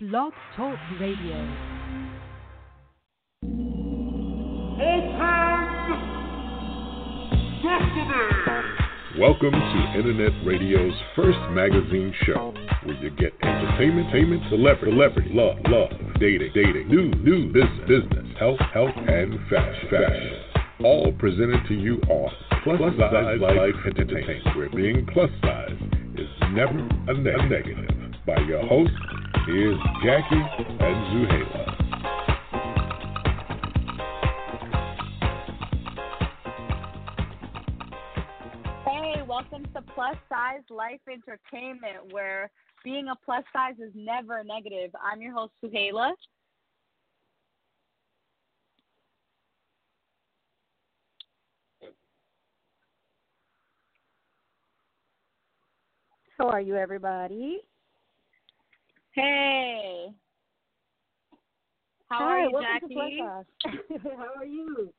Blog Talk Radio. Welcome to Internet Radio's first magazine show, where you get entertainment, entertainment, celebrity, celebrity, love, love, dating, dating, new, new business, business, health, health, and fashion, fashion. All presented to you on Plus, plus Size Life Entertainment, where being plus size is never a, ne- a negative. By your host, here's Jackie and Zuheila. Hey, welcome to Plus Size Life Entertainment, where being a plus size is never negative. I'm your host, Zuheila. How are you, everybody? Hey. How Hi, are you, Jackie? To Plus Size. How are you?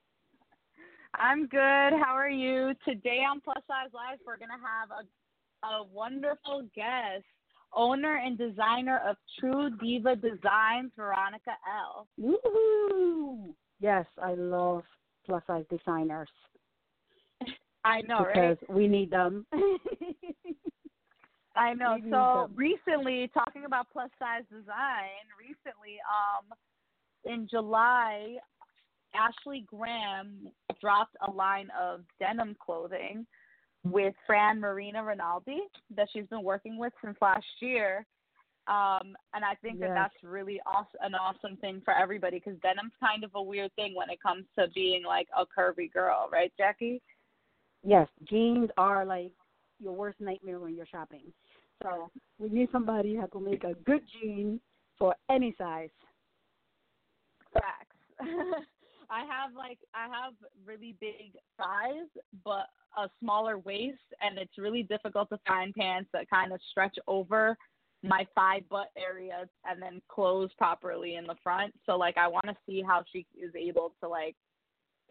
I'm good. How are you? Today on Plus Size Life, we're going to have a, a wonderful guest, owner and designer of Tru Diva Designs, Veronica L. Woohoo! Yes, I love plus size designers I know, because right? we need them. I know. Need So recently, talking about plus size design, recently, um, in July, Ashley Graham dropped a line of denim clothing with Fran Marina Rinaldi that she's been working with since last year. Um, and I think that that's really awesome, an awesome thing for everybody because denim's kind of a weird thing when it comes to being like a curvy girl, right, Jackie? yes, jeans are like your worst nightmare when you're shopping. So we need somebody who can make a good jean for any size. Facts. I have like I have really big thighs, but a smaller waist, and it's really difficult to find pants that kind of stretch over my thigh butt area and then close properly in the front. So like I want to see how she is able to like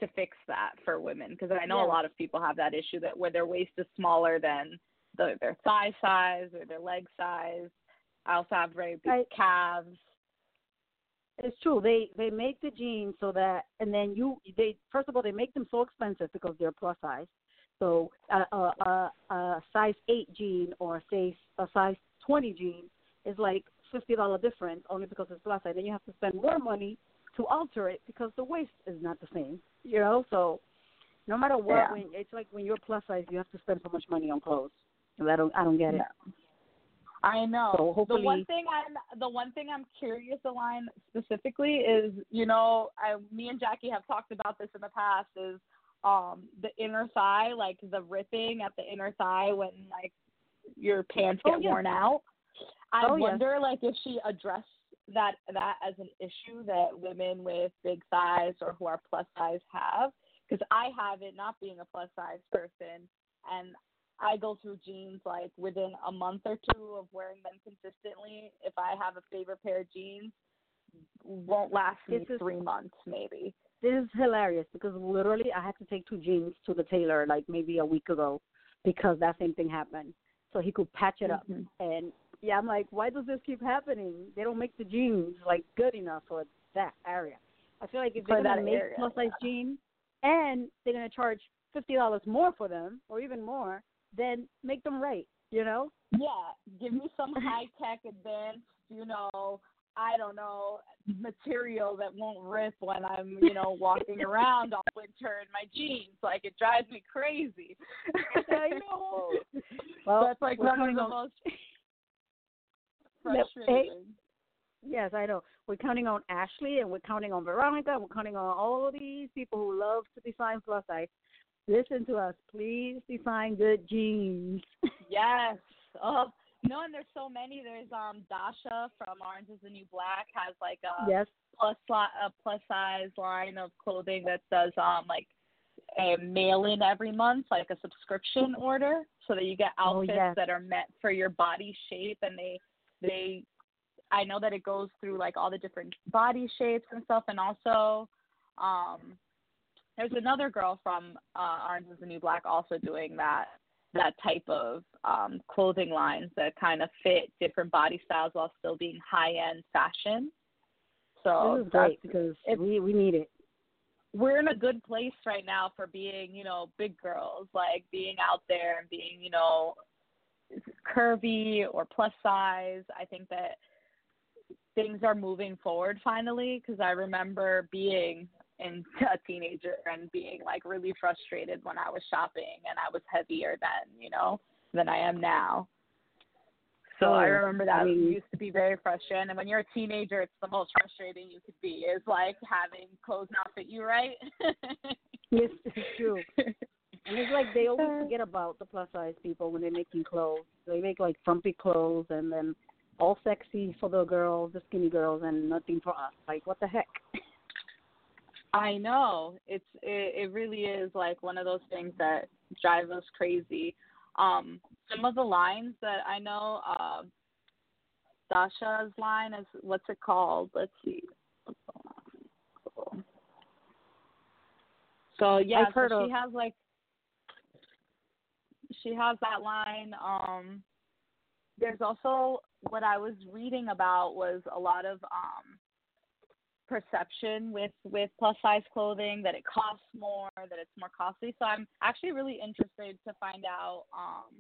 to fix that for women because I know Yeah. a lot of people have that issue that where their waist is smaller than the, their thigh size or their leg size. I also have very big I- calves. It's true. They they make the jeans so that, and then you they first of all they make them so expensive because they're plus size. So a a, a, a size eight jean or say a size twenty jean is like fifty dollar difference only because it's plus size. Then you have to spend more money to alter it because the waist is not the same. You know, so no matter what, Yeah. when it's like when you're plus size, you have to spend so much money on clothes. I don't I don't get it. No. I know. So the one thing I'm the one thing I'm curious Align specifically is, you know, I me and Jackie have talked about this in the past is um the inner thigh, like the ripping at the inner thigh when like your pants Oh, get yeah. worn out. I Oh, wonder like if she addressed that that as an issue that women with big thighs or who are plus size have because I have it not being a plus size person and I go through jeans like within a month or two of wearing them consistently. If I have a favorite pair of jeans, won't last me is- three months maybe. this is hilarious because literally I had to take two jeans to the tailor like maybe a week ago because that same thing happened. So he could patch it up. Mhm. And yeah, I'm like, why does this keep happening? They don't make the jeans like good enough for that area. I feel like if For they're gonna make area, plus size jeans and they're gonna charge fifty dollars more for them or even more, then make them right, you know? Yeah, give me some high tech advanced, you know, I don't know, material that won't rip when I'm, you know, walking around all winter in my jeans. Like it drives me crazy. I know. Well, That's like one of the on- most frustrating. Yes, I know. We're counting on Ashley and we're counting on Veronica. and We're counting on all of these people who love to design plus size. Listen to us. Please define good jeans. Yes. Oh no, and there's so many. There's um Dasha from Orange is the New Black has like a yes. plus li- a plus size line of clothing that does um like a mail in every month, like a subscription order, so that you get Oh, outfits yes. that are meant for your body shape, and they they. I know that it goes through like all the different body shapes and stuff, and also um there's another girl from uh, Orange is the New Black also doing that that type of um, clothing lines that kind of fit different body styles while still being high end fashion. So this is great because we we need it. We're in a good place right now for being, you know, big girls, like being out there and being, you know, curvy or plus size. I think that things are moving forward finally because I remember being in a teenager and being like really frustrated when I was shopping and I was heavier then, you know, than I am now. So oh, I remember that I mean, used to be very frustrating. And when you're a teenager, it's the most frustrating you could be. Is like having clothes not fit you right. yes, it's true. And it's like they always uh. forget about the plus size people when they're making clothes. They make like frumpy clothes and then all sexy for the girls, the skinny girls, and nothing for us. Like what the heck? I know it's it, it really is like one of those things that drive us crazy. Um, some of the lines that I know, uh, Dasha's line is what's it called? Let's see. So yeah, I've heard so of... she has like she has that line. Um, there's also what I was reading about was a lot of um, perception with with plus size clothing that it costs more, that it's more costly. So I'm actually really interested to find out um,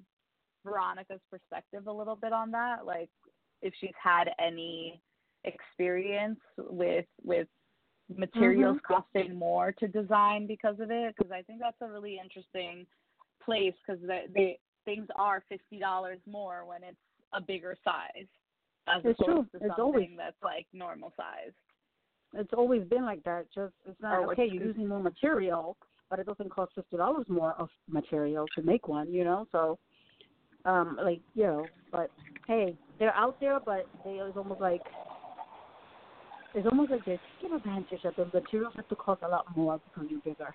Veronica's perspective a little bit on that, like if she's had any experience with with materials mm-hmm. costing more to design because of it because I think that's a really interesting place because they, they things are fifty dollars more when it's a bigger size as it's opposed true. to it's something always, that's like normal size. It's always been like that. Just it's not oh, okay. It's, you're using more material, but it doesn't cost fifty dollars more of material to make one. You know, so um, like you know, but hey, they're out there, but they it's almost like it's almost like they take advantage that the materials have to cost a lot more because you're bigger,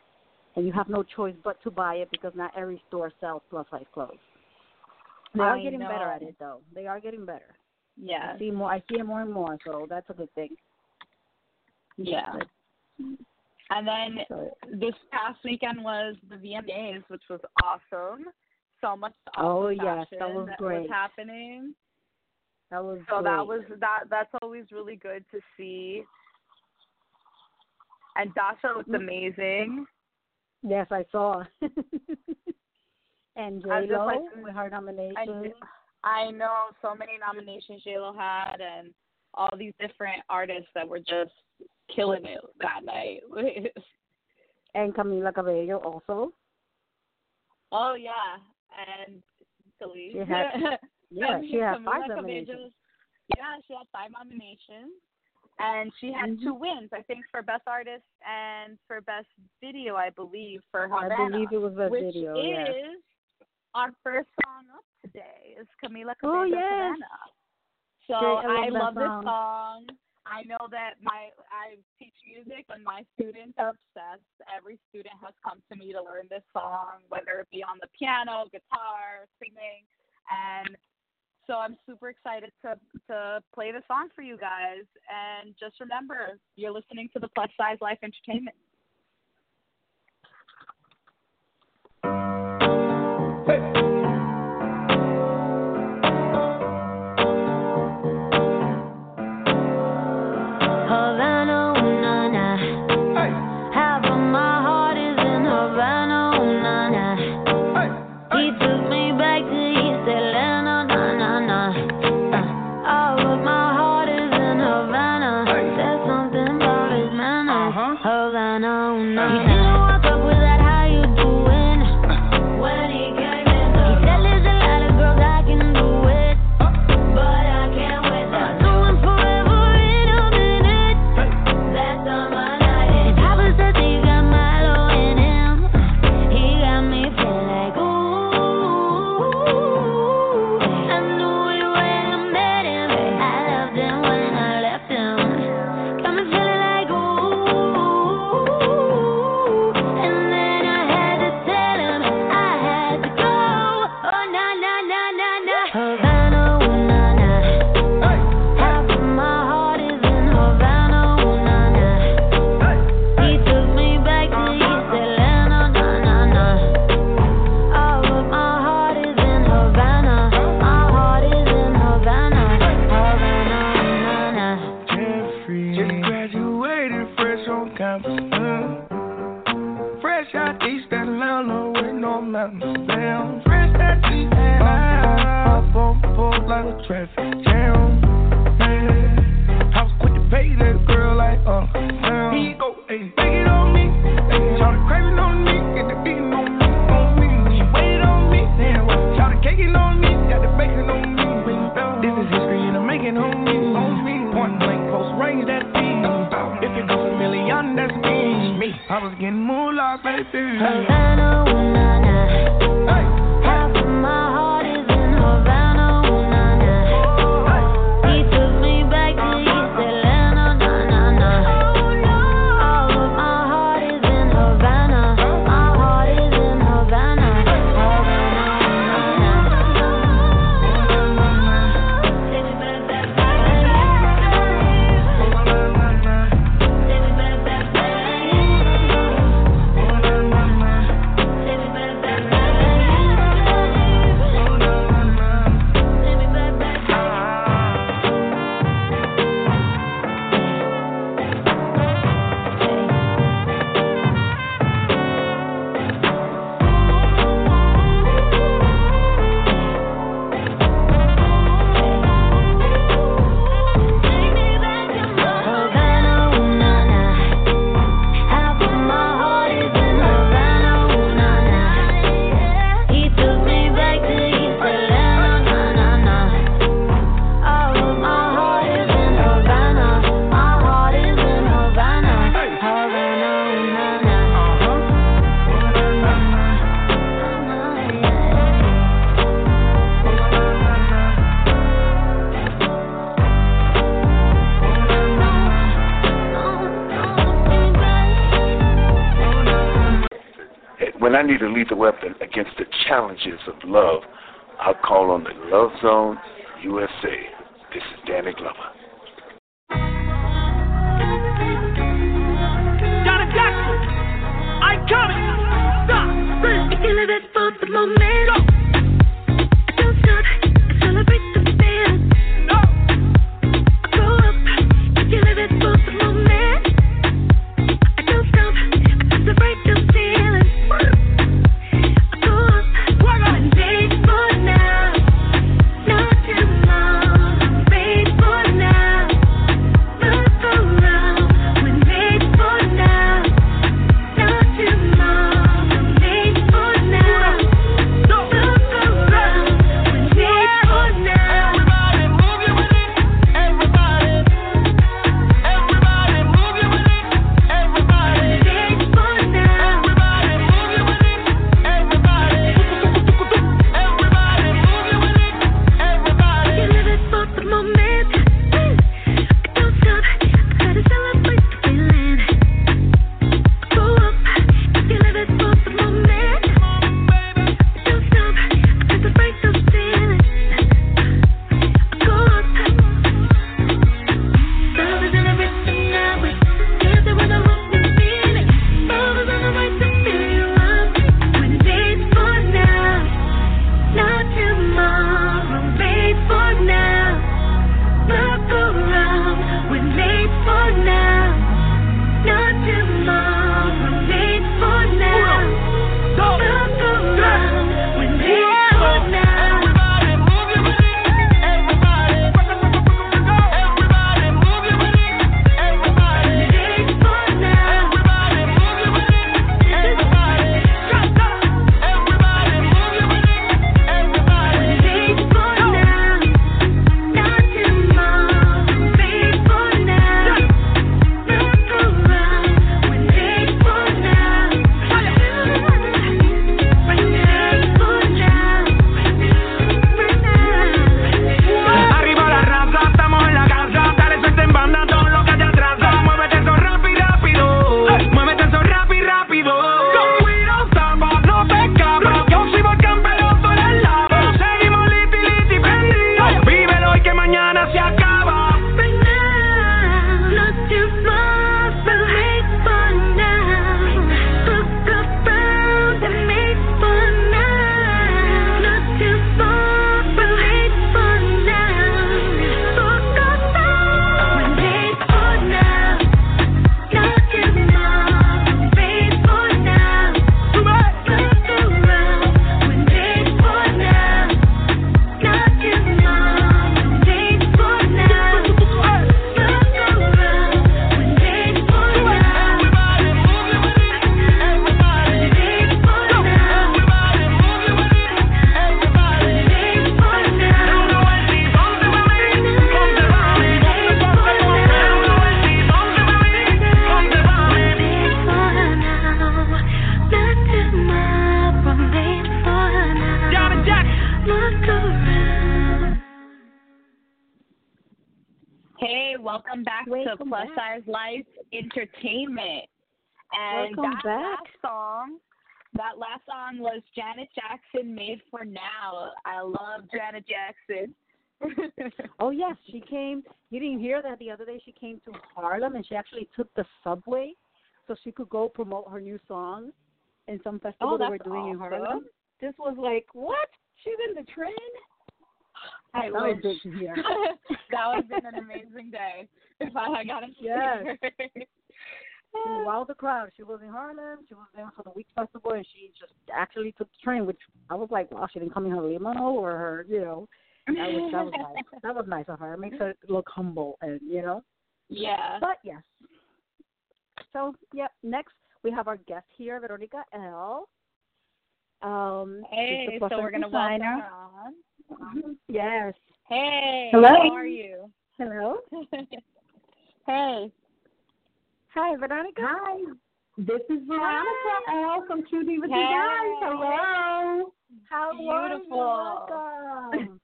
and you have no choice but to buy it because not every store sells plus size clothes. They are I getting know. better at it though. They are getting better. Yeah. I see more. I see it more and more, so that's a good thing. Yeah. And then this past weekend was the VMAs, which was awesome. So much awesome oh yes, that was great. Was happening. That was so great. that was that. That's always really good to see. And Dasha looked Mm-hmm. amazing. Yes, I saw. and J Lo like, with her nomination. I know so many nominations J Lo had, and all these different artists that were just killing it that night. and Camila Cabello also. Oh yeah, and. She had, yeah, she had Camila five Cabello, nominations. Yeah, she had five nominations, and she had mm-hmm. two wins. I think for best artist and for best video, I believe for Havana, I believe it was best which video. is yeah. our first song up today. Is Camila Oh Cabello yes. Havana. So I I love love this song. I know that my I teach music and my students are obsessed. Every student has come to me to learn this song, whether it be on the piano, guitar, singing, and so I'm super excited to to play the song for you guys. And just remember, you're listening to the Plus Size Life Entertainment. When I need a lethal weapon against the challenges of love, I'll call on the Love Zone USA. This is Danny Glover. Gotta Jackson, I got it. Stop. If you live it for the moment. Go. Love Janet Jackson. Oh yes, she came. You didn't hear that the other day. She came to Harlem and she actually took the subway so she could go promote her new song in some festival Oh, they were doing in awesome. Harlem. This was like what? She's in the train. I That was wish. good to hear. that would have been an amazing day if I had gotten to see Yes. her. Wow, the crowd. She was in Harlem. She was there for the week festival, and she just actually took the train. Which I was like, wow, she didn't come in her limo or her, you know. That was that was nice. That was nice of her. It makes her look humble, and you know. Yeah. But yes. So yeah, Next we have our guest here, Veronica L. Um, Hey, the plus so we're gonna welcome designer. her on. Yes. Hey, Hello. how are you? Hello. hey. Hi, Veronica. Hi, this is Veronica L from Tru Diva Hey. Designs. Hello. How Beautiful. Welcome.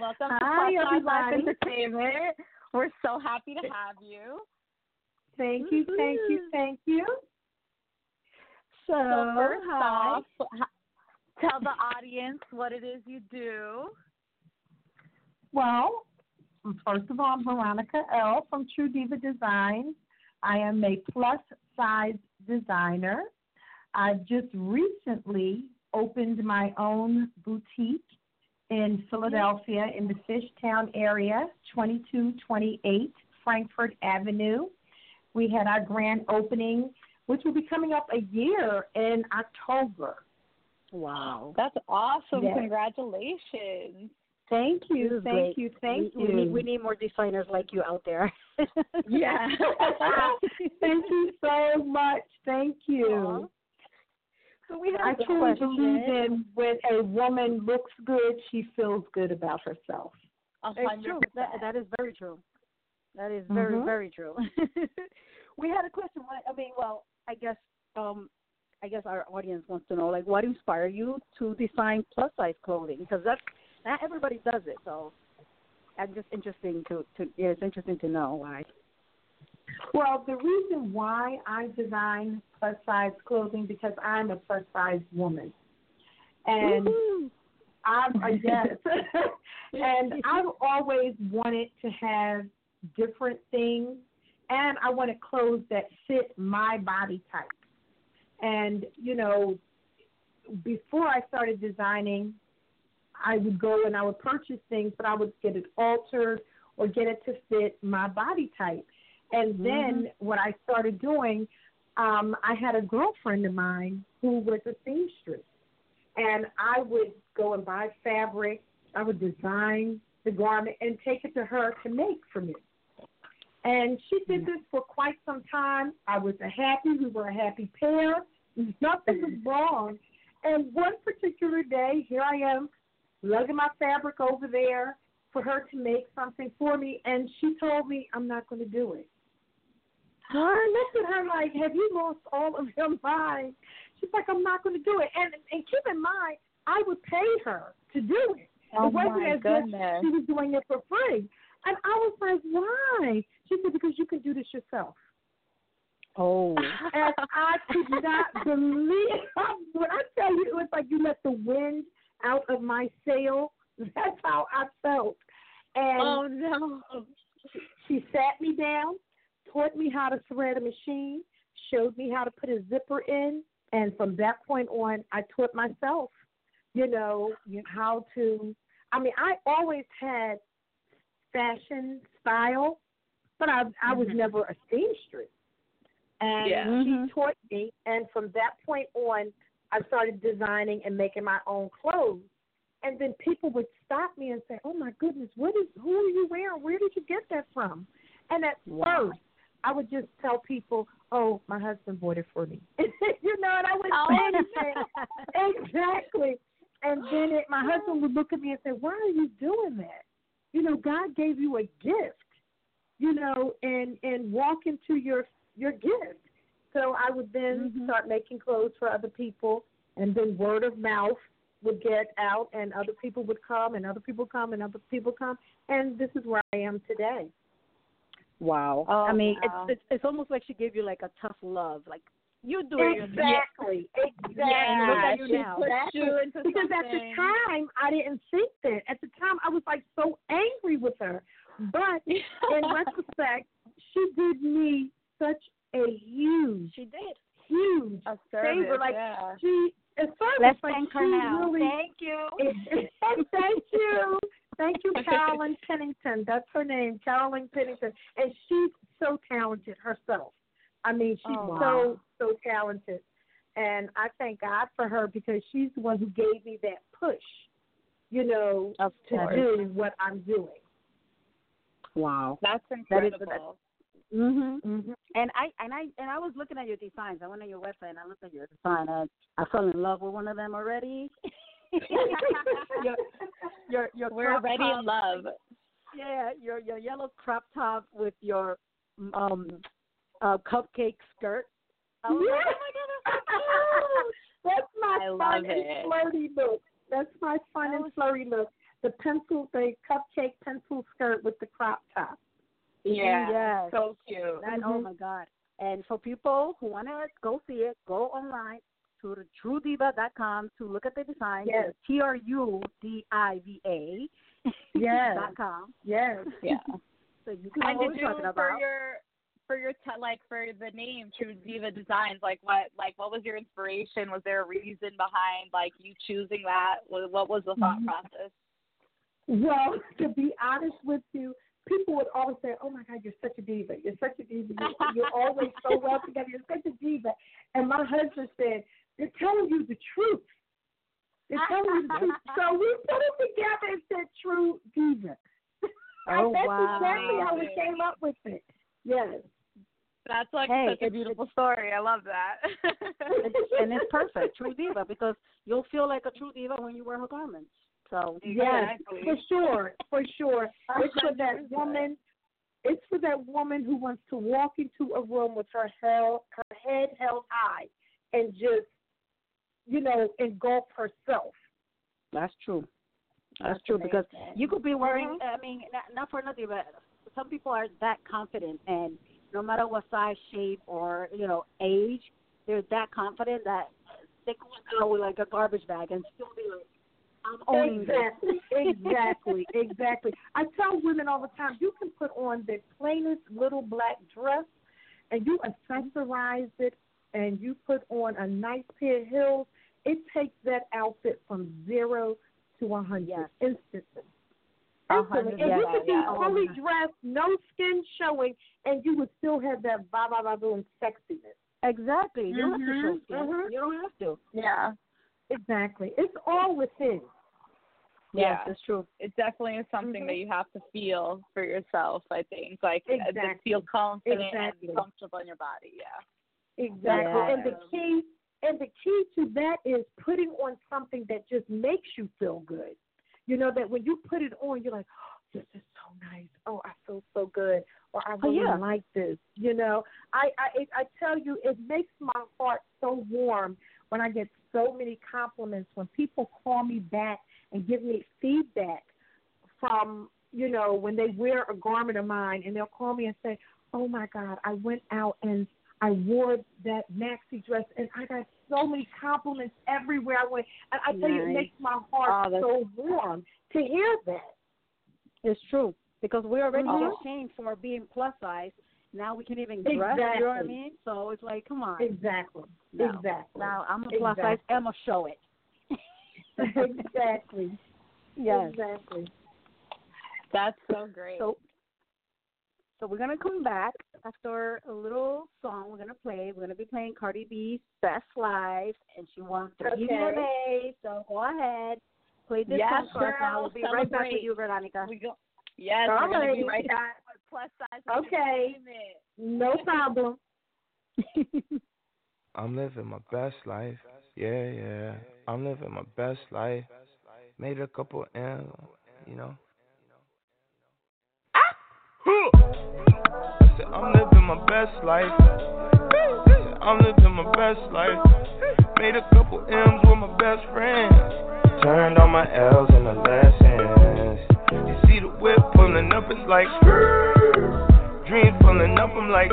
Welcome Hi, to Size Life. Entertainment. We're so happy to have you. Thank you, thank you, mm-hmm. thank you. So, So first hi. off, tell the audience what it is you do. Well, first of all, I'm Veronica L from Tru Diva Designs. I am a plus size designer. I've just recently opened my own boutique in Philadelphia in the Fishtown area, 2228 Frankford Avenue. We had our grand opening, which will be coming up a year in October. Wow. That's awesome. Yes. Congratulations. Thank you, thank great. you, thank we, you. We need, we need more designers like you out there. Yeah. Thank you so much. Thank you. So we have I truly believe in when a woman looks good, she feels good about herself. A It's true. That, that is very true. That is very, Mhm. very true. we had a question. I mean, well, I guess, um, I guess our audience wants to know, like, what inspired you to design plus size clothing? Because that's not everybody does it. So, I'm just interesting to, to yeah, it's interesting to know why. Well, the reason why I design plus size clothing because I'm a plus size woman, and Woohoo. I'm a yes, and I've always wanted to have different things, and I wanted clothes that fit my body type. And you know, before I started designing, I would go and I would purchase things, but I would get it altered or get it to fit my body type. And then mm-hmm. what I started doing, um, I had a girlfriend of mine who was a seamstress, and I would go and buy fabric. I would design the garment and take it to her to make for me. And she did mm. this for quite some time. I was a happy. We were a happy pair. Mm-hmm. Nothing was wrong. And one particular day, here I am, lugging my fabric over there for her to make something for me, and she told me I'm not going to do it. I looked at her like, "Have you lost all of your mind?" She's like, "I'm not going to do it." And and keep in mind, I would pay her to do it. Oh it wasn't my as goodness. if she was doing it for free. And I was like, "Why?" She said, "Because you can do this yourself." Oh. and I could not believe when I tell you it was like you let the wind out of my sail. That's how I felt. And Oh no. she sat me down, taught me how to thread a machine, showed me how to put a zipper in, and from that point on, I taught myself, you know, how to. I mean, I always had fashion style, but I I was mm-hmm. never a seamstress. And Yeah. She taught me, and from that point on, I started designing and making my own clothes. And then people would stop me and say, "Oh my goodness, what is? Who are you wearing? Where did you get that from?" And at Wow. first, I would just tell people, "Oh, my husband bought it for me," you know, and I wouldn't Oh. say anything. exactly. And then it, my husband would look at me and say, "Why are you doing that? You know, God gave you a gift, you know, and and walk into your your gift." So I would then Mhm. start making clothes for other people, and then word of mouth would get out, and other people would come, and other people come, and other people come, and this is where I am today. Wow. Oh, I mean, wow. it's, it's it's almost like she gave you like a tough love. Like you do it yourself. Exactly. Exactly. Yeah, look at you now. Exactly. you into because at the time I didn't think that. At the time I was like so angry with her. But in retrospect, she did me such a huge, She did. huge a favor. Like yeah. she, at first, Let's like thank she her now. Really, Thank you. thank you. Thank you, Carolyn Pennington. That's her name, Carolyn Pennington. And she's so talented herself. I mean, she's Oh, so, wow. so talented. And I thank God for her because she's the one who gave me that push, you know, Of to do what I'm doing. Wow. That's That is- Mhm. Mm-hmm. And I and I and I was looking at your designs. I went on your website and I looked at your design and I fell in love with one of them already. your your your We're already top, in love. Yeah, your your yellow crop top with your um uh cupcake skirt. I was like, oh That's my I fun and it. flirty look. That's my fun and flirty look. The pencil, the cupcake pencil skirt with the crop top. Yeah. Yes. So cute. That, Oh my God! And for people who want to go see it, go online to the trudiva.com to look at the design. Yes. T R U D I V A. Yes. dot com. Yes. Yeah. So you can And know what we're you talking for your for your te- like for the name Tru Diva Designs? Like what like what was your inspiration? Was there a reason behind like you choosing that? What what was the thought Mhm. process? Well, to be honest with you, people would always say, "Oh my God, you're such a diva. You're such a diva. You're, you're always so well together. You're such a diva." And my husband said, "They're telling you the truth. They're telling you the truth." So we put it together and said, "True diva." Oh, That's wow. exactly how we came up with it. Yes. That's like Hey, such a beautiful story. I love that. It's, and it's perfect, true diva, because you'll feel like a true diva when you wear her garments. So Yes, Exactly. for sure, for sure. It's for that woman. It's for that woman who wants to walk into a room with her held, her head held high, and just, you know, engulf herself. that's true. That's, true because you could be wearing. Mm-hmm. I mean, not, not for nothing, but some people are that confident, and no matter what size, shape, or you know age, they're that confident that they can walk out with like a garbage bag and still be like, "I'm owning Exactly, this." exactly, exactly. I tell women all the time, you can put on the plainest little black dress, and you accessorize it, and you put on a nice pair of heels. It takes that outfit from zero to a hundred Yes. instantly. Instantly. hundred And you could be yeah. fully dressed, no skin showing, and you would still have that ba ba ba boom sexiness. Exactly. You don't have to show Mhm, skin. mhm. You don't have to. yeah. Exactly. It's all within. Yes, Yeah. it's true. It definitely is something Mhm. that you have to feel for yourself. I think, like, uh, to Exactly. feel confident Exactly. and comfortable in your body. Yeah. Exactly. Yeah. And the key and the key to that is putting on something that just makes you feel good. You know that when you put it on, you're like, oh, "This is so nice. Oh, I feel so good." Or I really yeah. like this. You know, I I I tell you, it makes my heart so warm when I get so many compliments when people call me back and give me feedback from you know when they wear a garment of mine and they'll call me and say, "Oh my God, I went out and I wore that maxi dress and I got so many compliments everywhere I went." And I tell you, it makes my heart Oh, so warm to hear that. It's true because we're already Mhm. get shamed for being plus size. Now we can even dress. You know what I Exactly. mean? So it's like, come on. Exactly. No. Exactly. Now I'm a plus size. Exactly. Emma, show it. exactly. Yes. Exactly. That's so great. So, so we're gonna come back after a little song. We're gonna play. We're gonna be playing Cardi B's "Best Life," and she wants the Okay. EVMA. So go ahead, play this Yes, song for us. Now girl, we'll be right back with you, Veronica. we go. Yes, All we're gonna be right. right back with plus size. Okay. No problem. I'm living my best life. Yeah, yeah. I'm living my best life. Made a couple M, you know. I said, I'm living my best life. I'm living my best life. Made a couple M's with my best friends. Turned all my L's into lessons. You whip pulling up, it's like, Dreams pulling up, I'm like,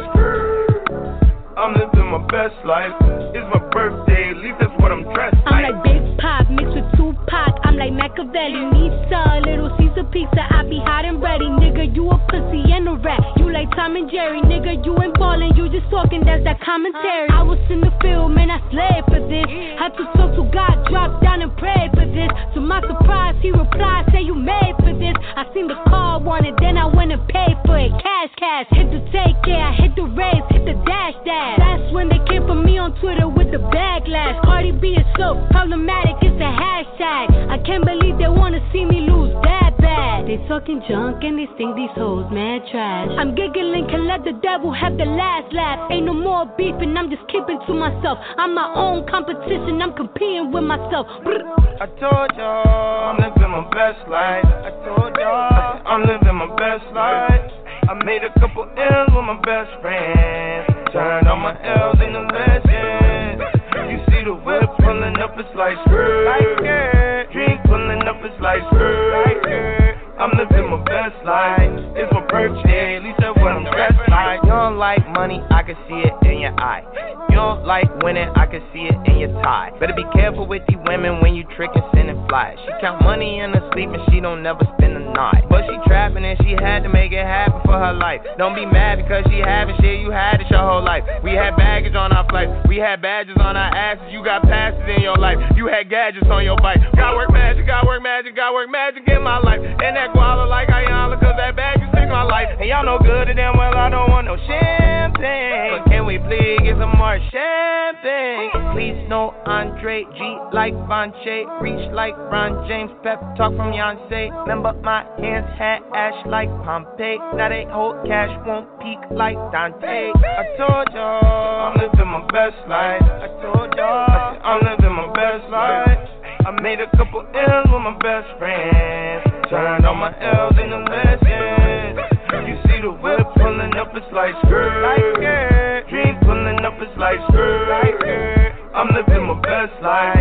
I'm living my best life. It's my birthday, at least that's what I'm dressed I'm like Big Pop mixed with Tupac. I'm like Machiavelli. Nisa, little Caesar pizza. I be hot and ready. Nigga, you a pussy and a rat. You like Tom and Jerry. Nigga, you ain't ballin'. You just talking. That's that commentary. Uh. I was in the field, man. I slayed for this. Had to talking junk and they think these hoes mad trash. I'm giggling, can let the devil have the last laugh. Ain't no more beefing, I'm just keeping to myself. I'm my own competition, I'm competing with myself. I told y'all I'm living my best life. I told y'all I'm living my best life. I made a couple M's with my best friends. Turned all my L's into legends. You see the whip pulling up, it's like skirt. Drink pulling up, it's like skirt. I'm living my best life. It's my birthday, money, I can see it in your eye. You don't like winning, I can see it in your tie. Better be careful with these women when you trickin', sending flies. She count money in her sleep and she don't never spend a night. But she trapping and she had to make it happen for her life. Don't be mad because she having shit, you had it your whole life. We had baggage on our flights, we had badges on our asses. You got passes in your life, you had gadgets on your bike. Got work magic, got work magic, got work magic in my life. And that guala like Ayala, cause that bag you stick my life. And y'all know good and damn well I don't want no But can we please get some more champagne? Please no Andre G like Bonche, reach like Ron James, pep talk from Beyonce. Remember my hands had ash like Pompeii. Now they hold cash, won't peak like Dante. I told y'all I'm living my best life. I told y'all I'm living my best life. I made a couple M's with my best friends. Turned all my L's into legends. You see the whip pulling up, it's like living my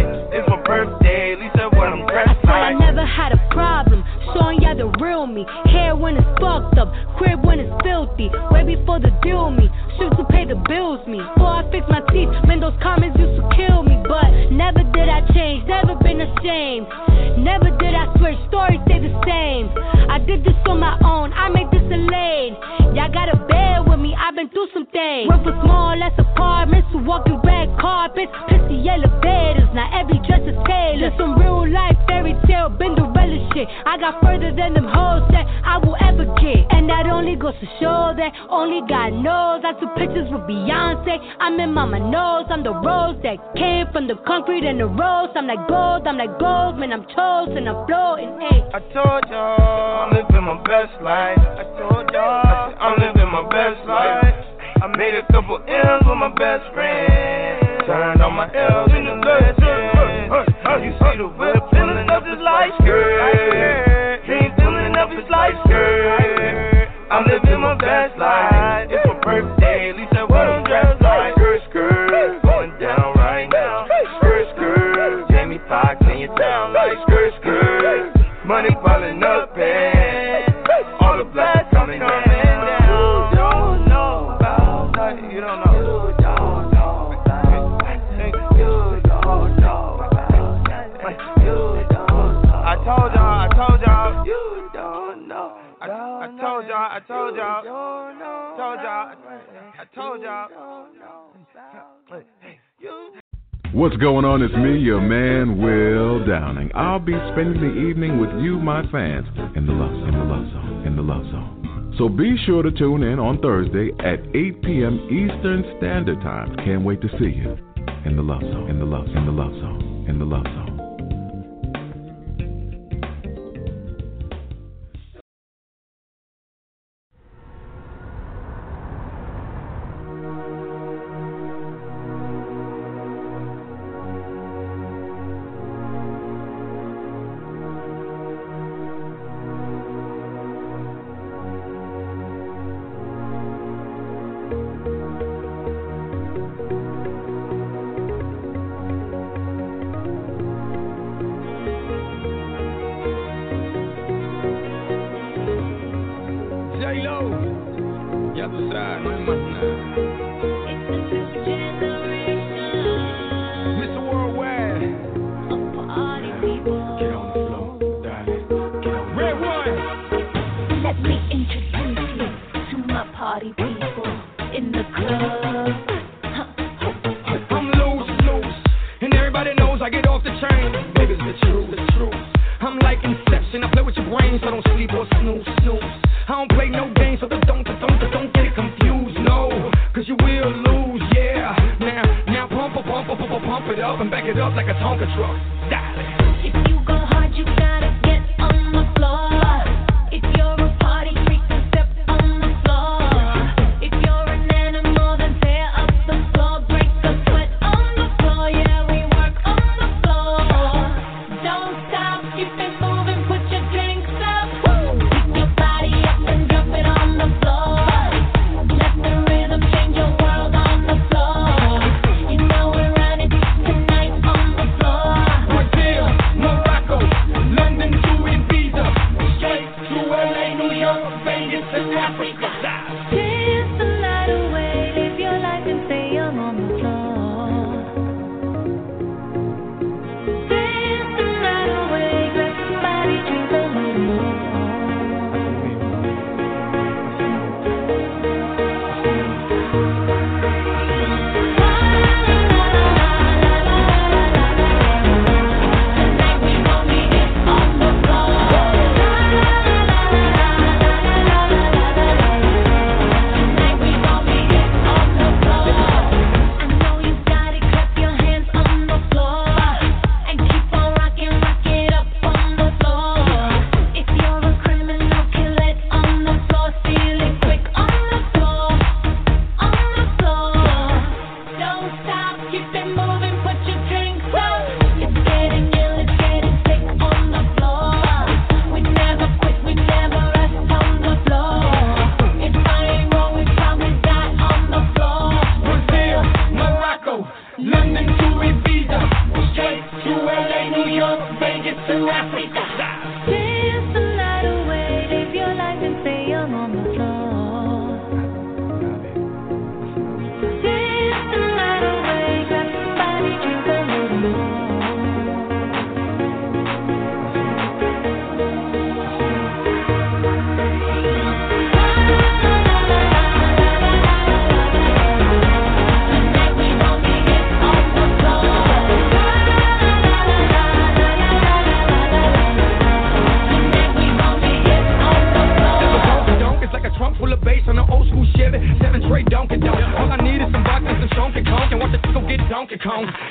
me, your man, Will Downing. I'll be spending the evening with you, my fans, in the love zone, in the love zone, in the love zone. So be sure to tune in on Thursday at 8 p.m. Eastern Standard Time. Can't wait to see you in the love zone, in the love, in the love zone, in the love zone.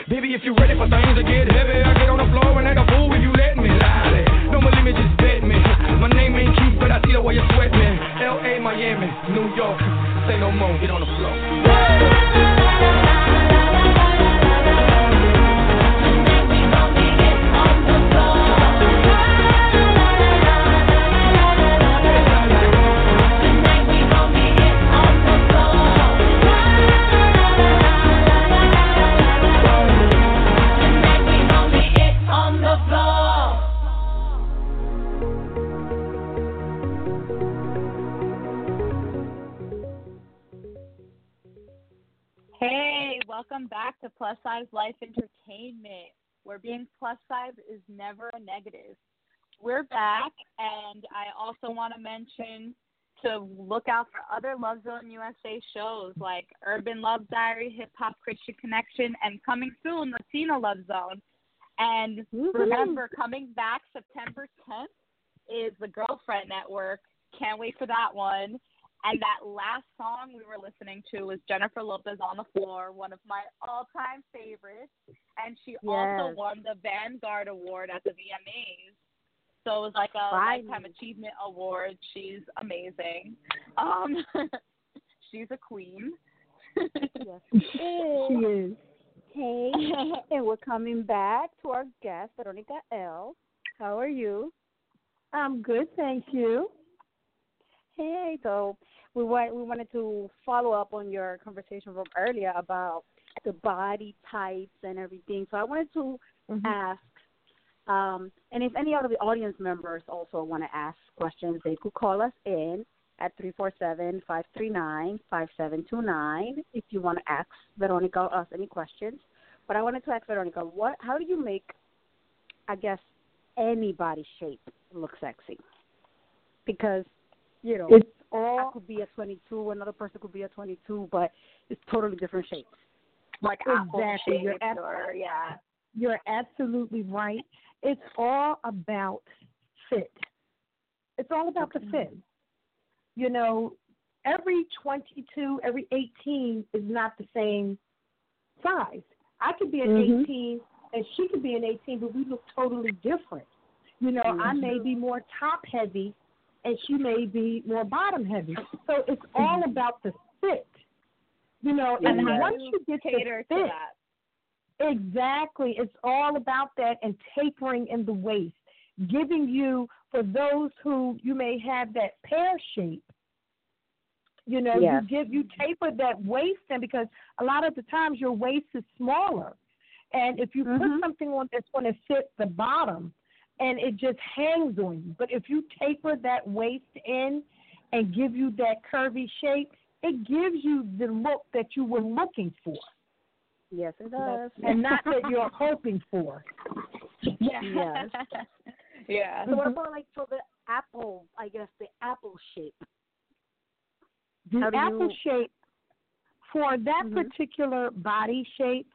Baby, if you ready for things to get heavy, I get on the floor and act a fool if you let me. Lolly. Don't believe me, just bet me. My name ain't Keith, but I see the way you sweat me. L.A., Miami, New York, say no more, get on the floor. Plus Size Life Entertainment, where being plus size is never a negative. We're back, and I also want to mention to look out for other Love Zone USA shows like Urban Love Diary, Hip Hop Christian Connection, and coming soon, Latina Love Zone. And remember, coming back September 10th is the Girlfriend Network. Can't wait for that one. And that last song we were listening to was Jennifer Lopez on the Floor, one of my all time favorites. And she also won the Vanguard Award at the VMAs. So it was like a Finally. Lifetime Achievement Award. She's amazing. Um, she's a queen. Yes, she is. Hey, and we're coming back to our guest, Veronica L. How are you? I'm good, thank you. Hey, so we want we wanted to follow up on your conversation from earlier about the body types and everything. So I wanted to Mm-hmm. ask, um, and if any of the audience members also want to ask questions, they could call us in at 347-539-5729 if you want to ask Veronica or us any questions. But I wanted to ask Veronica, what how do you make I guess any body shape look sexy? Because, you know, It's I all could be a 22, another person could be a 22, but it's totally different shapes. Like Exactly, you're ab- or yeah. You're absolutely right. It's all about fit. It's all about the fit. You know, every 22, every 18 is not the same size. I could be an Mhm. 18 and she could be an 18, but we look totally different. You know, I may be more top heavy and she may be more bottom heavy. So it's all about the fit. You know, and And once you get cater the to fit, that. Exactly. It's all about that and tapering in the waist, giving you, for those who you may have that pear shape, you know, you give you taper that waist in because a lot of the times your waist is smaller. And if you Mhm. put something on that's going to fit the bottom and it just hangs on you. But if you taper that waist in and give you that curvy shape, it gives you the look that you were looking for Yes, it does. and not that you're hoping for. Yeah. Yes. yeah. So what about like for the apple? I guess the apple shape. The apple you- shape for that Mhm. particular body shape,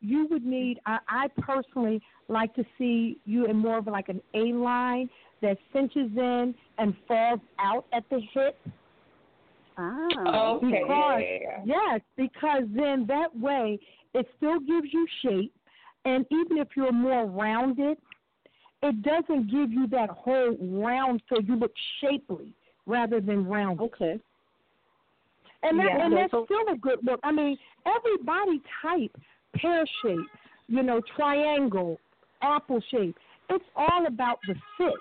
you would need. I, I personally like to see you in more of like an A line that cinches in and falls out at the hip. Ah. Okay. Because yes, because then that way it still gives you shape, and even if you're more rounded, it doesn't give you that whole round so you look shapely rather than round. Okay. And that Yeah. and that's So- still a good look. I mean, every body type, pear shape, you know, triangle, apple shape, it's all about the fit.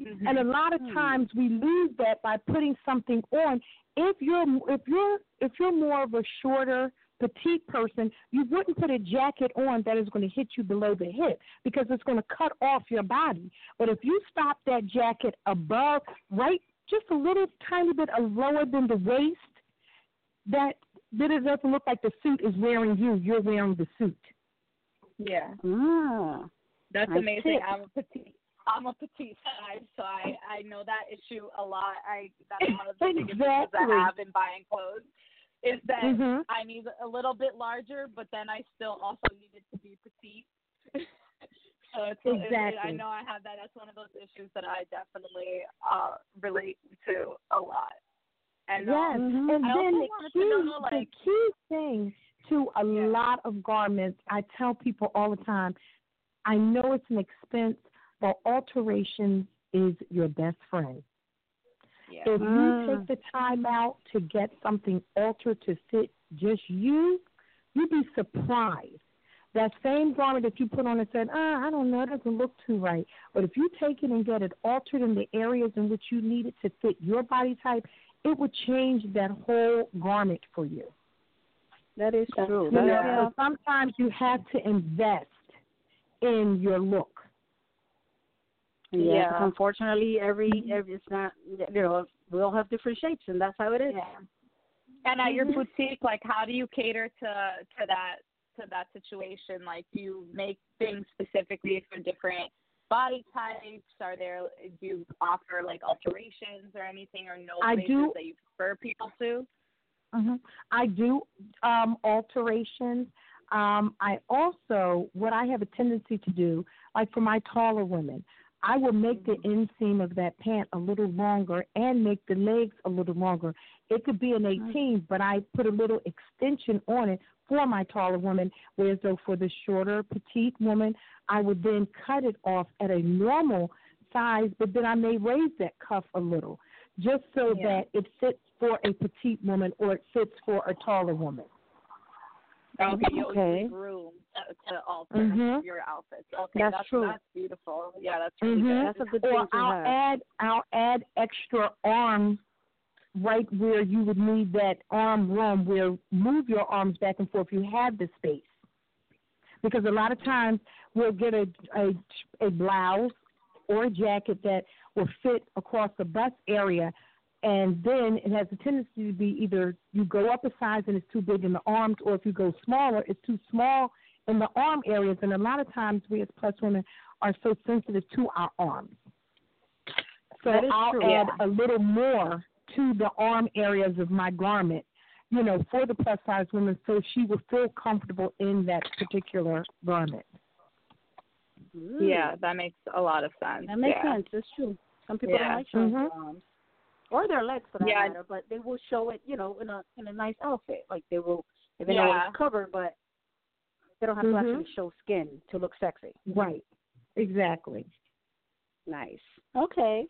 Mhm. And a lot of Hmm. times we lose that by putting something on. If you're if you're if you're more of a shorter petite person, you wouldn't put a jacket on that is going to hit you below the hip because it's going to cut off your body. But if you stop that jacket above, right, just a little tiny bit lower than the waist, that then it doesn't look like the suit is wearing you. You're wearing the suit. yeah. Ah. That's amazing. I'm a petite. I'm a petite size, so I I know that issue a lot. I that's one of the biggest issues I have in buying clothes is that Mhm. I need a little bit larger, but then I still also need it to be petite. so it's it- it- I know I have that. That's one of those issues that I definitely uh relate to a lot. And Yes, um, and I then the key, to know, like, the key thing to a Yeah. lot of garments, I tell people all the time, I know it's an expense, but alterations is your best friend. yeah. If Mm. you take the time out to get something altered to fit just you, you'd be surprised. That same garment that you put on and said, ah, I don't know, it doesn't look too right. But if you take it and get it altered in the areas in which you need it to fit your body type, it would change that whole garment for you. That is true. You That- know, yeah. so sometimes you have to invest in your look. Yeah. 'cause Yeah. Unfortunately, every every it's not. You know, we all have different shapes, and that's how it is. Yeah. And at your boutique, like, how do you cater to to that to that situation? Like, do you make things specifically for different body types? Are there do you offer like alterations or anything, or no I places do- that you prefer people to? hmm I do um, alterations. Um, I also, what I have a tendency to do, like for my taller women, I will make the inseam of that pant a little longer and make the legs a little longer. It could be an 18, but I put a little extension on it for my taller woman. Whereas though for the shorter, petite woman, I would then cut it off at a normal size, but then I may raise that cuff a little, just so Yeah. that it fits for a petite woman or it fits for a taller woman. Okay, you Okay. room to, to alter Mhm. your outfits. Okay, That's that's true. That's beautiful. Yeah, that's really Mhm. good. That's a good or thing I'll have. add I'll add extra arms right where you would need that arm room where move your arms back and forth you have the space. Because a lot of times we'll get a a, a blouse or a jacket that will fit across the bust area, and then it has a tendency to be either you go up a size and it's too big in the arms, or if you go smaller, it's too small in the arm areas. And a lot of times we as plus women are so sensitive to our arms. So I'll true. add Yeah. a little more to the arm areas of my garment, you know, for the plus size woman, so she will feel comfortable in that particular garment. Yeah, that makes a lot of sense. Mm. That makes yeah. sense. It's true. Some people Yeah. don't like showing Mhm. arms or their legs for that Yeah. matter, but they will show it, you know, in a in a nice outfit. Like they will, if they know Yeah. it's covered, but they don't have to Mhm. actually show skin to look sexy. Right. Exactly. Nice. Okay.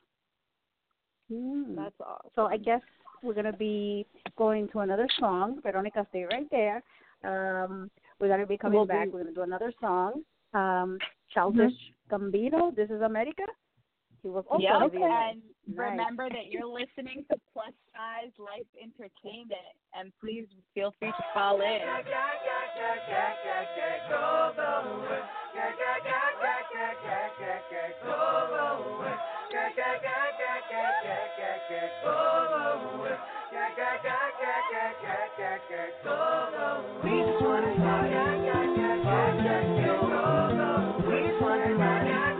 Mm. That's awesome. So I guess we're gonna be going to another song. Veronica, stay right there. Um, we're gonna be coming Will back. do. We're gonna do another song. Um, Childish Gambino. This is America. He was also Yep, on the and Nice. remember that you're listening to Plus Size Life Entertainment, and please feel free to call in. This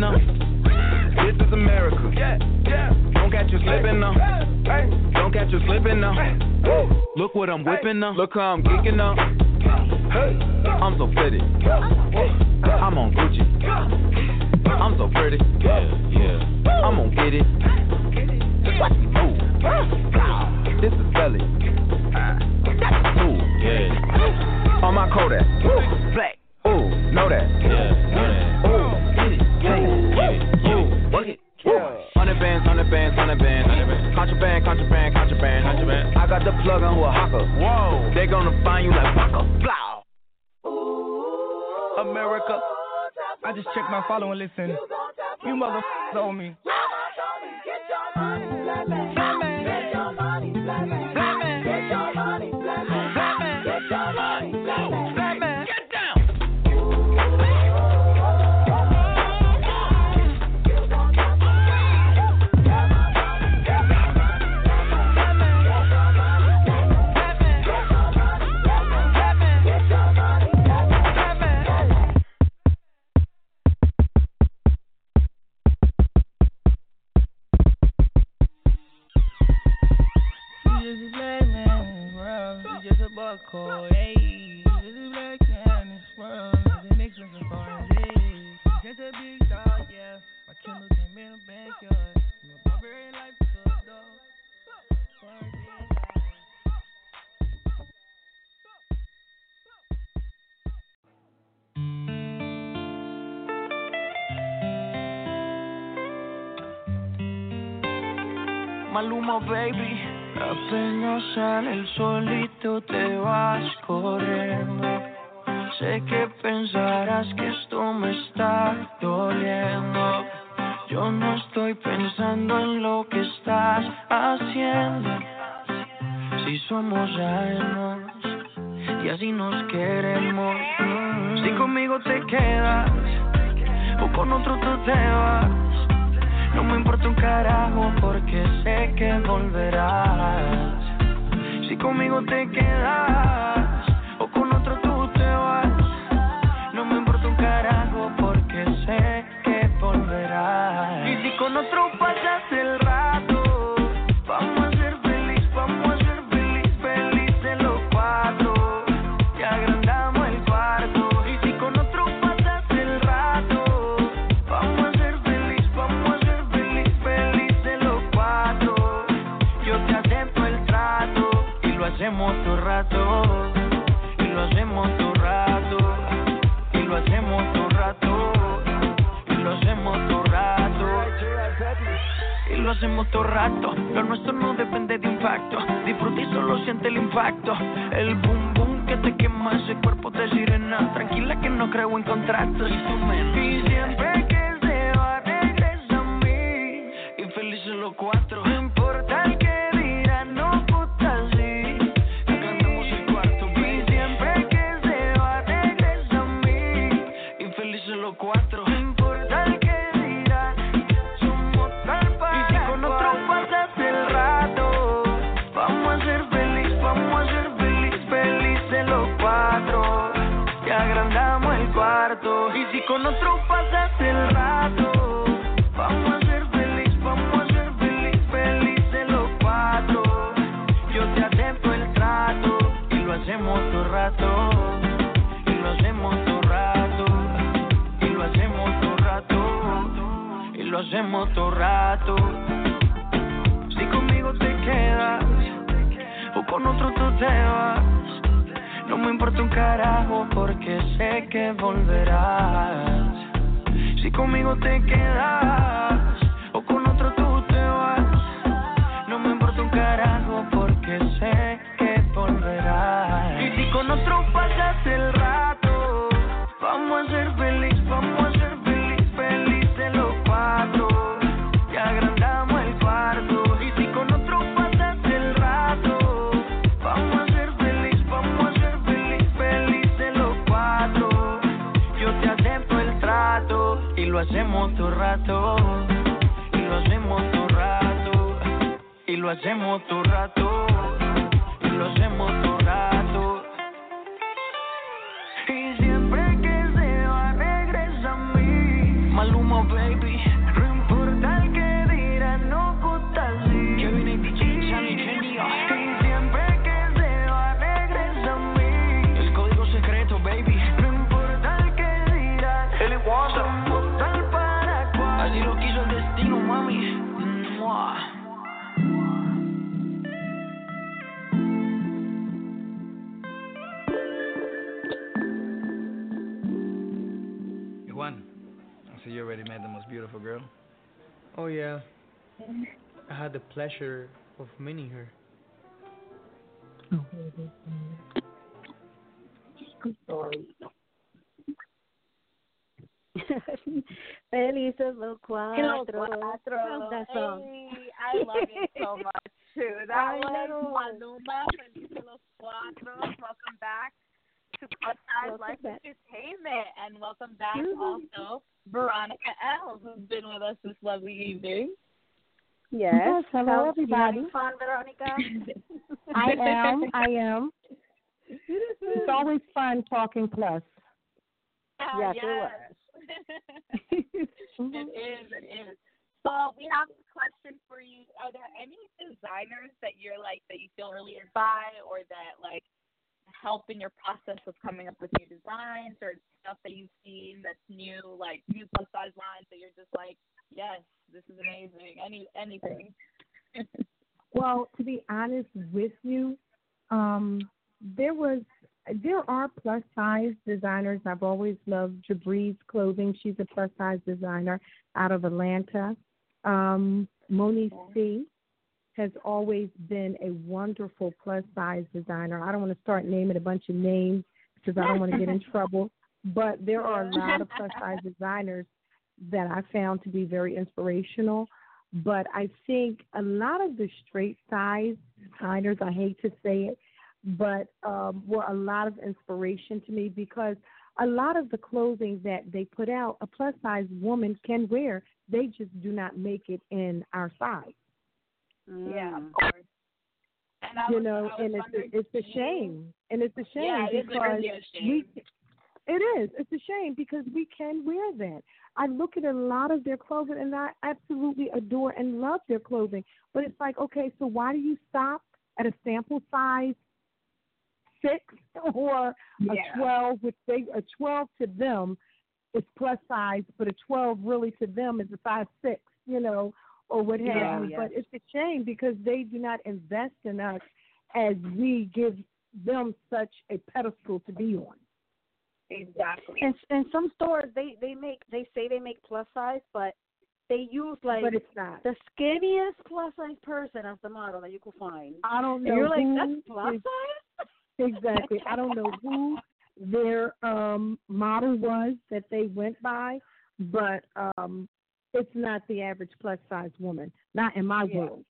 Now. This is America. Don't catch you slipping now. Don't catch you slipping now. Look what I'm whipping now. Look how I'm geeking now. I'm so pretty. I'm on Gucci. I'm so pretty. Yeah, yeah. I'm gonna get it. Watch me move. This is belly. Ooh, yeah. On my Kodak. Black. Ooh, know that. Yeah, Contraband, contraband, contraband. I got the plug on who a hawker. Whoa. They gonna find you like Waka. Blow. America. I just checked my follow and listen. You motherfuckers owe me. Sale el solito te vas corriendo. Sé que pensarás que esto me está doliendo. Yo no estoy pensando en lo que estás haciendo. Si somos ajenos y así nos queremos. Si conmigo te quedas o con otro tú te vas. No me importa un carajo porque sé que volverás. Conmigo te quedas hacemos todo rato. Lo nuestro no depende de impacto. Disfruta y solo siente el impacto. El boom boom que te quema ese cuerpo de sirena. Tranquila que no creo en contratos. Y siempre con otro pasas el rato, vamos a ser feliz, vamos a ser feliz, felices los cuatro. Yo te acepto el trato y lo hacemos todo rato. Y lo hacemos todo rato. Y lo hacemos todo rato. Y lo hacemos todo rato. Si conmigo te quedas o con otro tú te vas. No me importa un carajo porque sé que volverás. Si conmigo te quedas o con otro tú te vas. No me importa un carajo porque sé hacemos todo rato. Lo hacemos todo rato. Y siempre que se va, regresa a mí. Maluma, baby. You already met the most beautiful girl. Oh yeah. I had the pleasure of meeting her. Sorry. Felices los cuatro. Cuatro. That song. Hey, I love it so much too. That I was. Maluma, Felices los Cuatro. Welcome back to Plus Size Welcome Life back. Entertainment, and welcome back Mhm. also Veronica L, who's been with us this lovely evening. Yes. Yes, hello, How- you everybody. having fun, Veronica? I am. I am. It's always fun talking plus. Ah, Yes, it yes. it is. It is. So we have a question for you. Are there any designers that you're like that you feel really inspired by, or that like help in your process of coming up with new designs, or stuff that you've seen that's new, like new plus size lines that you're just like, yes, this is amazing. Any anything. Well, to be honest with you, um, there was there are plus size designers. I've always loved Jibri's clothing. She's a plus size designer out of Atlanta. Um, Moni C has always been a wonderful plus size designer. I don't want to start naming a bunch of names because I don't want to get in trouble. But there are a lot of plus size designers that I found to be very inspirational. But I think a lot of the straight size designers, I hate to say it, but um, were a lot of inspiration to me because a lot of the clothing that they put out, a plus size woman can wear. They just do not make it in our size. Yeah, of mm. course. And I you was, know, and it's a, it's a shame, and it's a shame Yeah, it is because really a shame. we. It is. It's a shame because we can wear that. I look at a lot of their clothing and I absolutely adore and love their clothing. But it's like, okay, so why do you stop at a sample size six or a twelve, which they a twelve to them is plus size, but a twelve really to them is a size six, you know, or what have Yeah, you. yeah. But it's a shame because they do not invest in us as we give them such a pedestal to be on. Exactly. And and some stores, they they make they say they make plus size, but they use like but it's not. the skinniest plus size person as the model that you could find. I don't And know you're like, who that's plus is- size. Exactly. I don't know who their um model was that they went by, but um it's not the average plus size woman. Not in my Yeah. world.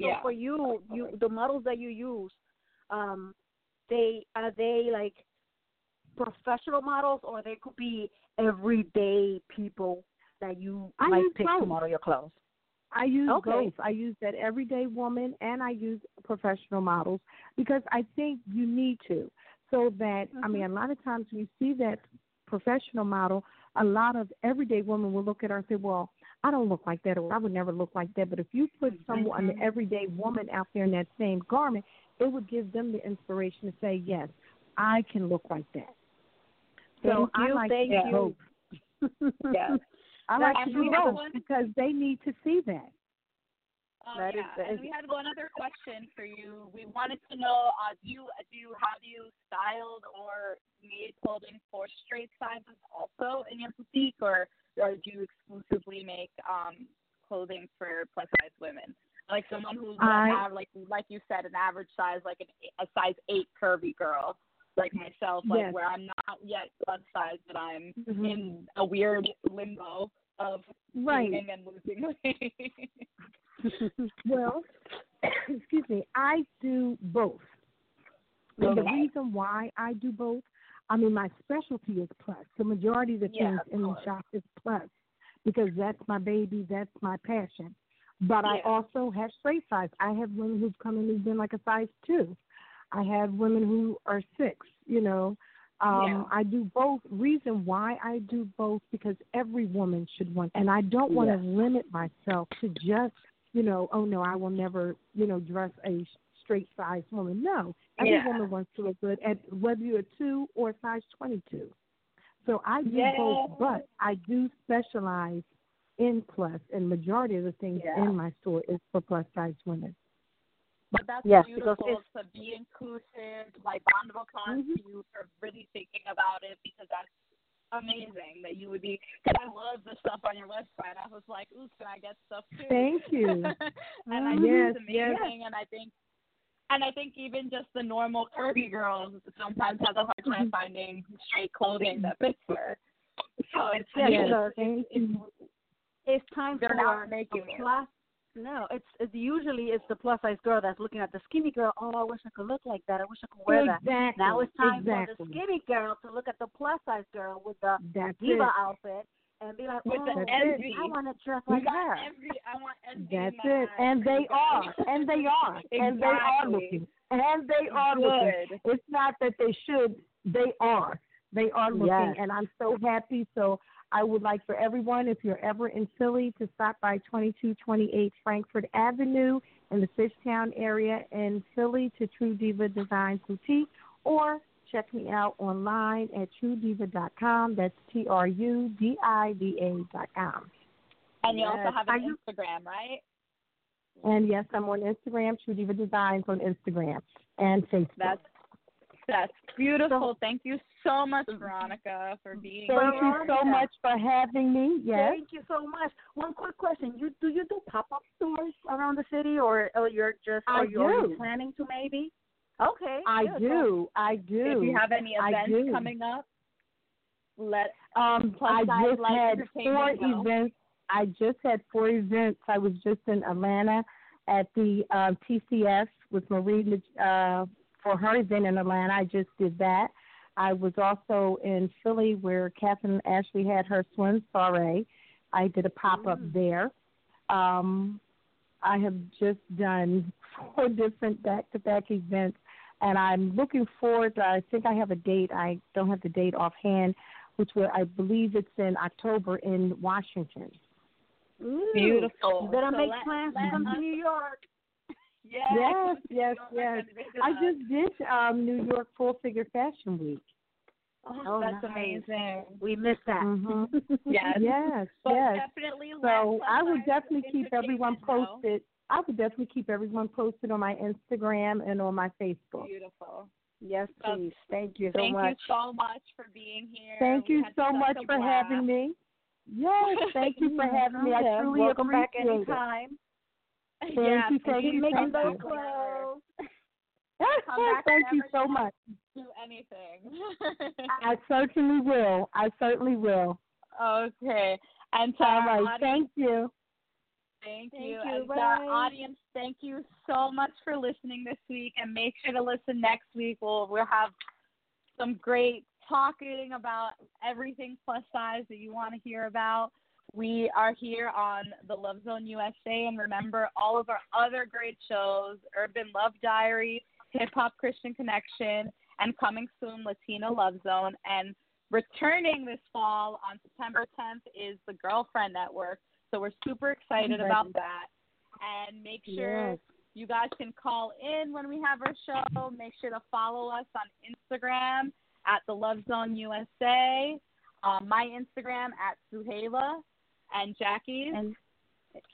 So for you, you the models that you use, um, they are they like professional models or they could be everyday people that you I might use pick to model your clothes. I use Okay. both. I use that everyday woman and I use professional models because I think you need to. So that I mean, a lot of times when you see that professional model, a lot of everyday women will look at her and say, "Well, I don't look like that, or I would never look like that." But if you put someone, an mm-hmm. everyday woman, out there in that same garment, it would give them the inspiration to say, "Yes, I can look like that." So Thank I you, like thank do you. both. Yes. I like to do we have both one- because they need to see that. Oh, That yeah. and we had one other question for you. We wanted to know, uh, do you do you have you styled or made clothing for straight sizes also in your boutique, or or do you exclusively make um clothing for plus size women? Like someone who's I- an like like you said, an average size, like an, a size eight curvy girl, like myself, like Yes. where I'm not yet plus size, but I'm Mhm. in a weird limbo of Right. gaining and losing weight. well, excuse me, I do both. And the reason why I do both, I mean, my specialty is plus. The majority of the Yeah, things of in the shop is plus because that's my baby, that's my passion. But I also have straight size. I have women who've come in who've been like a size two. I have women who are six, you know. Um, Yeah. I do both. Reason why I do both because every woman should want, and I don't want to limit myself to just, you know, oh no, I will never, you know, dress a straight size woman. No, every Yeah. woman wants to look good, at whether you're two or size twenty-two. So I do Yeah. both, but I do specialize in plus, and majority of the things Yeah. in my store is for plus size women. But that's Yes, because beautiful to be inclusive, like Bondable Con Mm-hmm. you for really thinking about it because that's amazing that you would be. Because I love the stuff on your website. I was like, ooh, can I get stuff too? Thank you. and I think Yes, it's yes. and I think. And I think even just the normal curvy girls sometimes have a hard Mm-hmm. time finding straight clothing that fits her. So it's Yeah, it's- because Thank you. it's time for not making a it. Plus. No, it's, it's usually it's the plus size girl that's looking at the skinny girl. Oh, I wish I could look like that. I wish I could wear that. Now it's time exactly. for the skinny girl to look at the plus size girl with the That's diva it. outfit and be like, With oh, the envy. I want to dress We like got her. envy. I want envy. That's in my it. And they are. And they are. Exactly. And they are looking. And they are looking. It's not that they should. They are. They are looking. Yes. And I'm so happy. So I would like for everyone, if you're ever in Philly, to stop by 2228 Frankford Avenue in the Fishtown area in Philly to Tru Diva Designs Boutique or check me out online at trudiva.com. That's T R U D I V A dot com. And you also have an you- Instagram, right? And yes, I'm on Instagram, Tru Diva Designs on Instagram and Facebook. That's that's beautiful. Thank you so much, Veronica, for being Thank here. Thank you so much for having me. Yes. Thank you so much. One quick question: You do you do pop up stores around the city, or or you're just I or you're do. planning to maybe? Okay. I good. do. I do. If you have any events coming up, let Um, Plus I just life had four entertainment know. events. I just had four events. I was just in Atlanta at the uh, TCS with Marie uh, for her event in Atlanta. I just did that. I was also in Philly where Catherine Ashley had her swim soiree. I did a pop up Mm. there. Um, I have just done four different back to back events, and I'm looking forward. To, I think I have a date. I don't have the date offhand, which will I believe it's in October in Washington. Ooh, Beautiful. You better So make let- plans to come to New York. Yes, Yes, yes, yes. I just did um, New York Full Figure Fashion Week. Oh, Oh, that's nice. amazing. We missed that. Mhm. Yes. Yes, But yes. definitely So I would definitely keep everyone entertainment know. posted. I would definitely keep everyone posted on my Instagram and on my Facebook. Beautiful. Yes, So, please. Thank you so Thank much. Thank you so much for being here. Thank We you so much for blast. having me. Yes, thank you for having me. I truly Welcome back appreciate it. anytime. Thank yeah, you, thank Keep you, making thank those you. clothes. Come back Thank you so much. Do anything. I certainly will. I certainly will. okay. And to All our right. audience, Thank you. Thank, Thank you. you. And our audience, thank you so much for listening this week. And make sure to listen next week. We'll we'll have some great talking about everything plus size that you want to hear about. We are here on the Love Zone USA, and remember all of our other great shows: Urban Love Diary, Hip Hop Christian Connection, and coming soon, Latina Love Zone. And returning this fall on September 10th is the Girlfriend Network. So we're super excited about that. And make sure Yes. you guys can call in when we have our show. Make sure to follow us on Instagram at the Love Zone USA. Um, my Instagram at Zuheila and Jackie's. And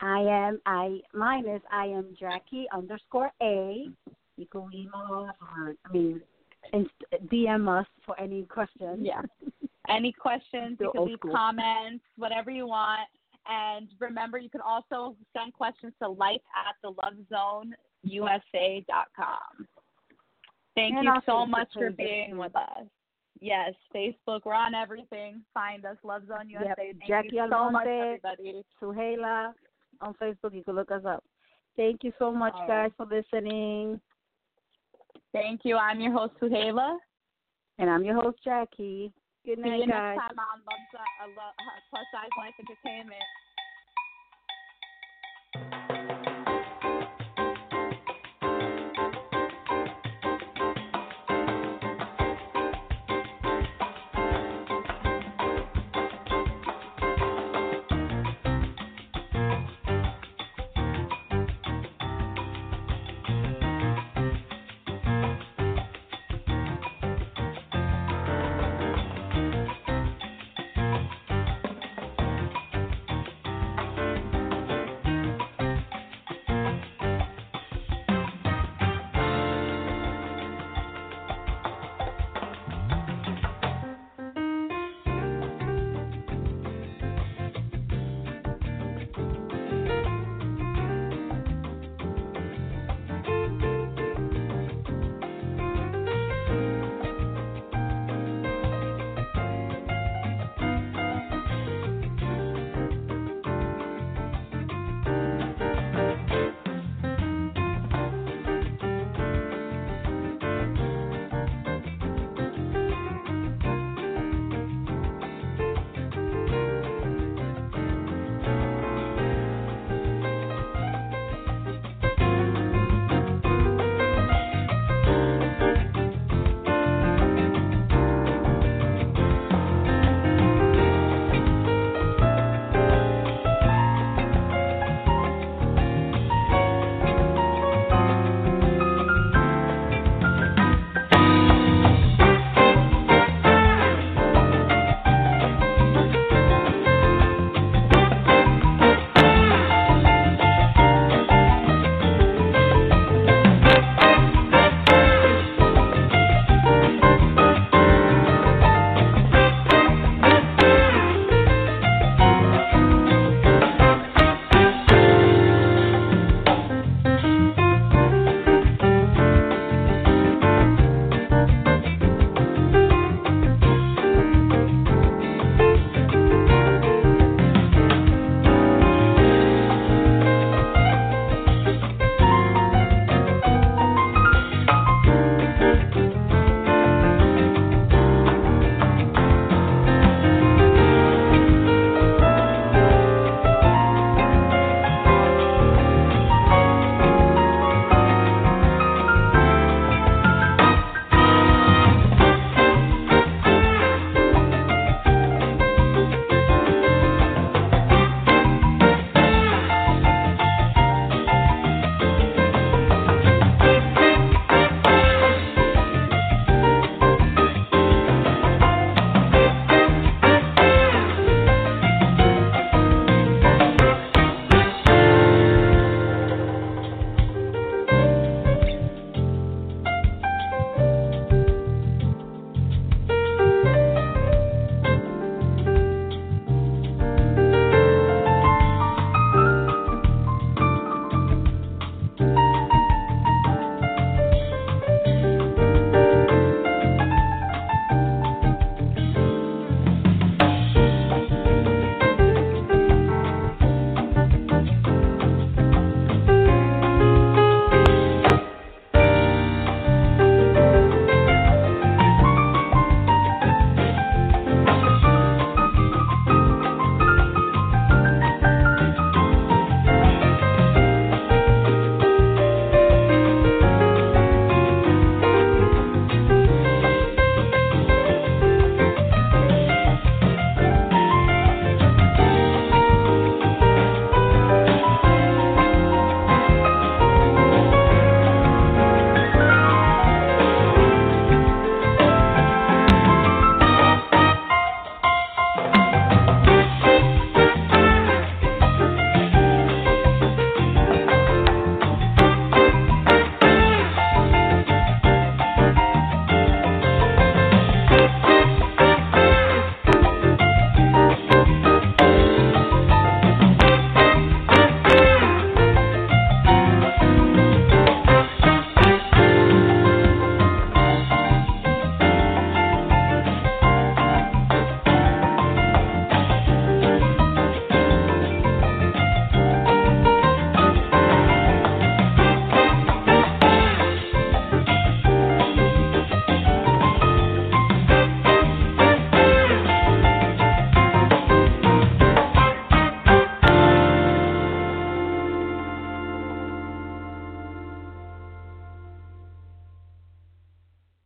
I am I mine is I am Jackie underscore A. You can email us or I mean DM us for any questions. Yeah. Any questions, you can leave school. comments, whatever you want. And remember, you can also send questions to life at the love zone lovezoneusa.com. Thank And you so much for being with us. Yes, Facebook. We're on everything. Find us, Love Zone USA. Yep. Thank Jackie you so Almonte, much, everybody. Zuheila on Facebook. You can look us up. Thank you so much, All guys, right. for listening. Thank you. I'm your host, Zuheila. And I'm your host, Jackie. Good night, See you guys. next time on Love Zone, uh, Plus Size Life Entertainment.